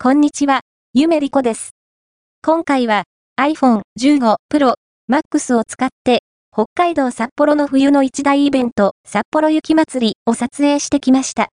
こんにちは、ゆめりこです。今回は iPhone 15 Pro Max を使って北海道札幌の冬の一大イベント札幌雪まつりを撮影してきました。